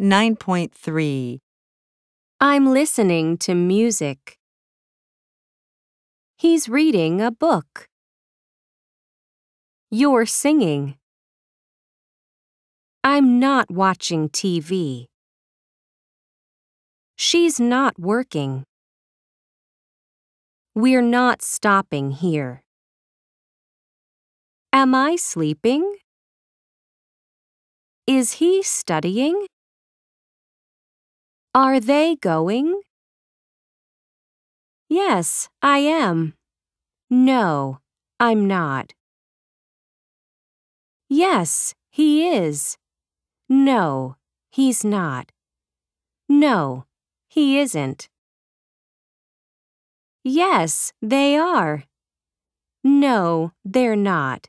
9.3 I'm listening to music. He's reading a book. You're singing. I'm not watching TV. She's not working. We're not stopping here. Am I sleeping? Is he studying? Are they going? Yes, I am. No, I'm not. Yes, he is. No, he's not. No, he isn't. Yes, they are. No, they're not.